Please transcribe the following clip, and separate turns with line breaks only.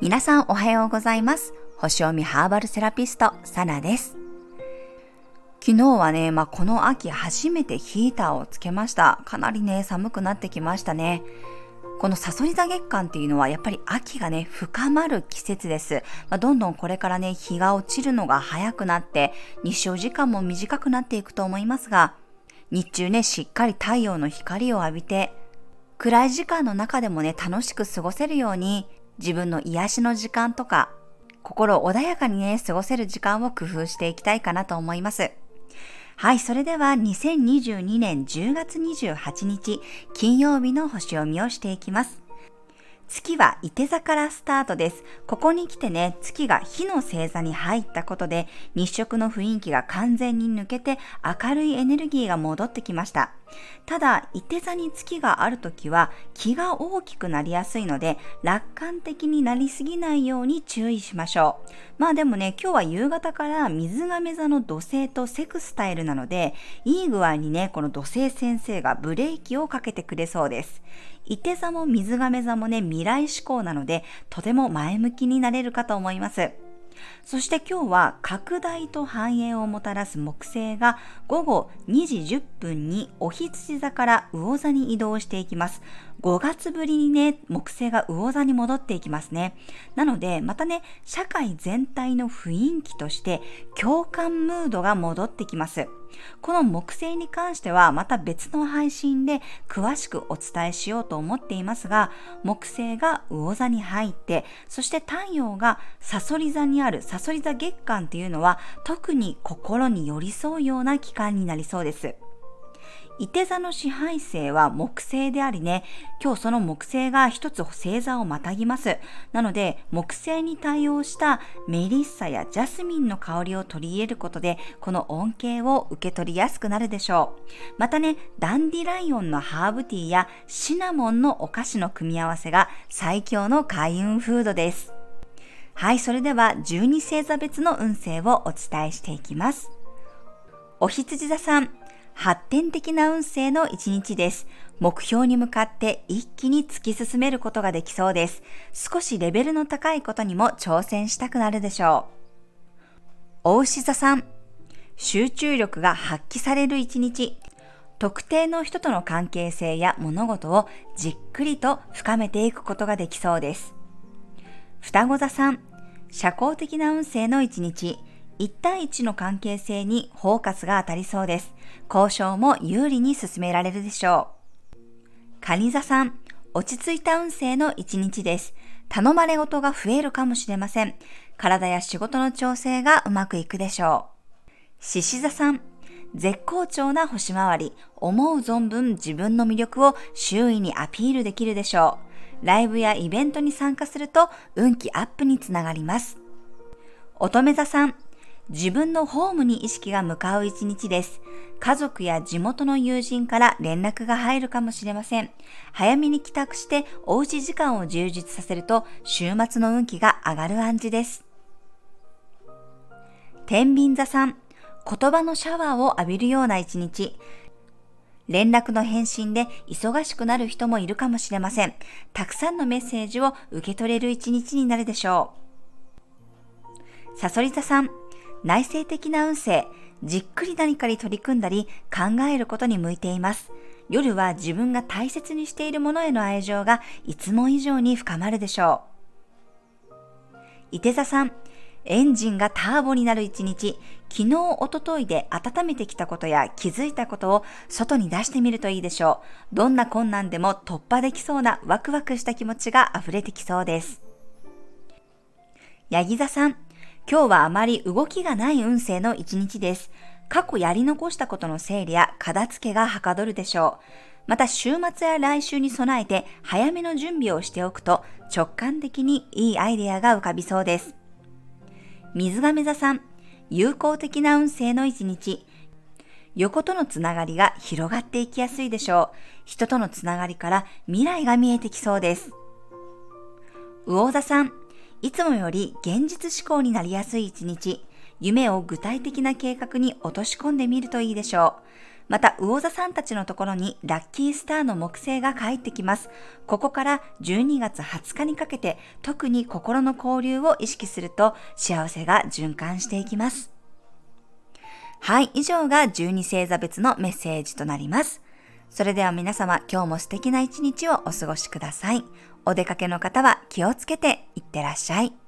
皆さんおはようございます。星読みハーバルセラピスト、サナです。昨日はね、まあ、この秋初めてヒーターをつけました。かなりね、寒くなってきましたね。このサソリ座月間っていうのはやっぱり秋がね、深まる季節です。まあ、どんどんこれからね、日が落ちるのが早くなって、日照時間も短くなっていくと思いますが、日中ね、しっかり太陽の光を浴びて、暗い時間の中でもね、楽しく過ごせるように、自分の癒しの時間とか、心穏やかにね、過ごせる時間を工夫していきたいかなと思います。はい、それでは2022年10月28日金曜日の星読みをしていきます。月は伊手座からスタートです。ここに来てね、月が火の星座に入ったことで、日食の雰囲気が完全に抜けて明るいエネルギーが戻ってきました。ただ、伊手座に月があるときは気が大きくなりやすいので、楽観的になりすぎないように注意しましょう。まあでもね、今日は夕方から水亀座の土星とセクスタイルなので、いい具合にね、この土星先生がブレーキをかけてくれそうです。伊手座も水亀座もね、未来志向なので、とても前向きになれるかと思います。そして今日は拡大と繁栄をもたらす木星が午後2時10分にお羊座から魚座に移動していきます。5月ぶりにね、木星が魚座に戻っていきますね。なので、またね、社会全体の雰囲気として共感ムードが戻ってきます。この木星に関してはまた別の配信で詳しくお伝えしようと思っていますが、木星が魚座に入って、そして太陽がサソリ座にあるサソリ座月間っていうのは特に心に寄り添うような期間になりそうです。伊手座の支配星は木星でありね、今日その木星が一つ星座をまたぎます。なので、木星に対応したメリッサやジャスミンの香りを取り入れることで、この恩恵を受け取りやすくなるでしょう。またね、ダンディライオンのハーブティーやシナモンのお菓子の組み合わせが最強の開運フードです。はい、それでは12星座別の運勢をお伝えしていきます。お羊座さん、発展的な運勢の一日です。目標に向かって一気に突き進めることができそうです。少しレベルの高いことにも挑戦したくなるでしょう。お牛座さん、集中力が発揮される一日。特定の人との関係性や物事をじっくりと深めていくことができそうです。双子座さん、社交的な運勢の一日。1対1の関係性にフォーカスが当たりそうです。交渉も有利に進められるでしょう。カニ座さん、落ち着いた運勢の一日です。頼まれ事が増えるかもしれません。体や仕事の調整がうまくいくでしょう。獅子座さん、絶好調な星回り、思う存分自分の魅力を周囲にアピールできるでしょう。ライブやイベントに参加すると運気アップにつながります。乙女座さん、自分のホームに意識が向かう一日です。家族や地元の友人から連絡が入るかもしれません。早めに帰宅しておうち時間を充実させると週末の運気が上がる暗示です。天秤座さん、言葉のシャワーを浴びるような一日。連絡の返信で忙しくなる人もいるかもしれません。たくさんのメッセージを受け取れる一日になるでしょう。さそり座さん、内省的な運勢、じっくり何かに取り組んだり考えることに向いています。夜は自分が大切にしているものへの愛情がいつも以上に深まるでしょう。伊手座さん、エンジンがターボになる一日、昨日、おとといで温めてきたことや気づいたことを外に出してみるといいでしょう。どんな困難でも突破できそうなワクワクした気持ちが溢れてきそうです。ヤギ座さん、今日はあまり動きがない運勢の一日です。過去やり残したことの整理や片付けがはかどるでしょう。また週末や来週に備えて早めの準備をしておくと直感的にいいアイデアが浮かびそうです。水亀座さん、友好的な運勢の一日。横とのつながりが広がっていきやすいでしょう。人とのつながりから未来が見えてきそうです。魚座さん、いつもより現実思考になりやすい一日、夢を具体的な計画に落とし込んでみるといいでしょう。また、魚座さんたちのところにラッキースターの木星が帰ってきます。ここから12月20日にかけて、特に心の交流を意識すると幸せが循環していきます。はい、以上が12星座別のメッセージとなります。それでは皆様、今日も素敵な一日をお過ごしください。お出かけの方は気をつけていってらっしゃい。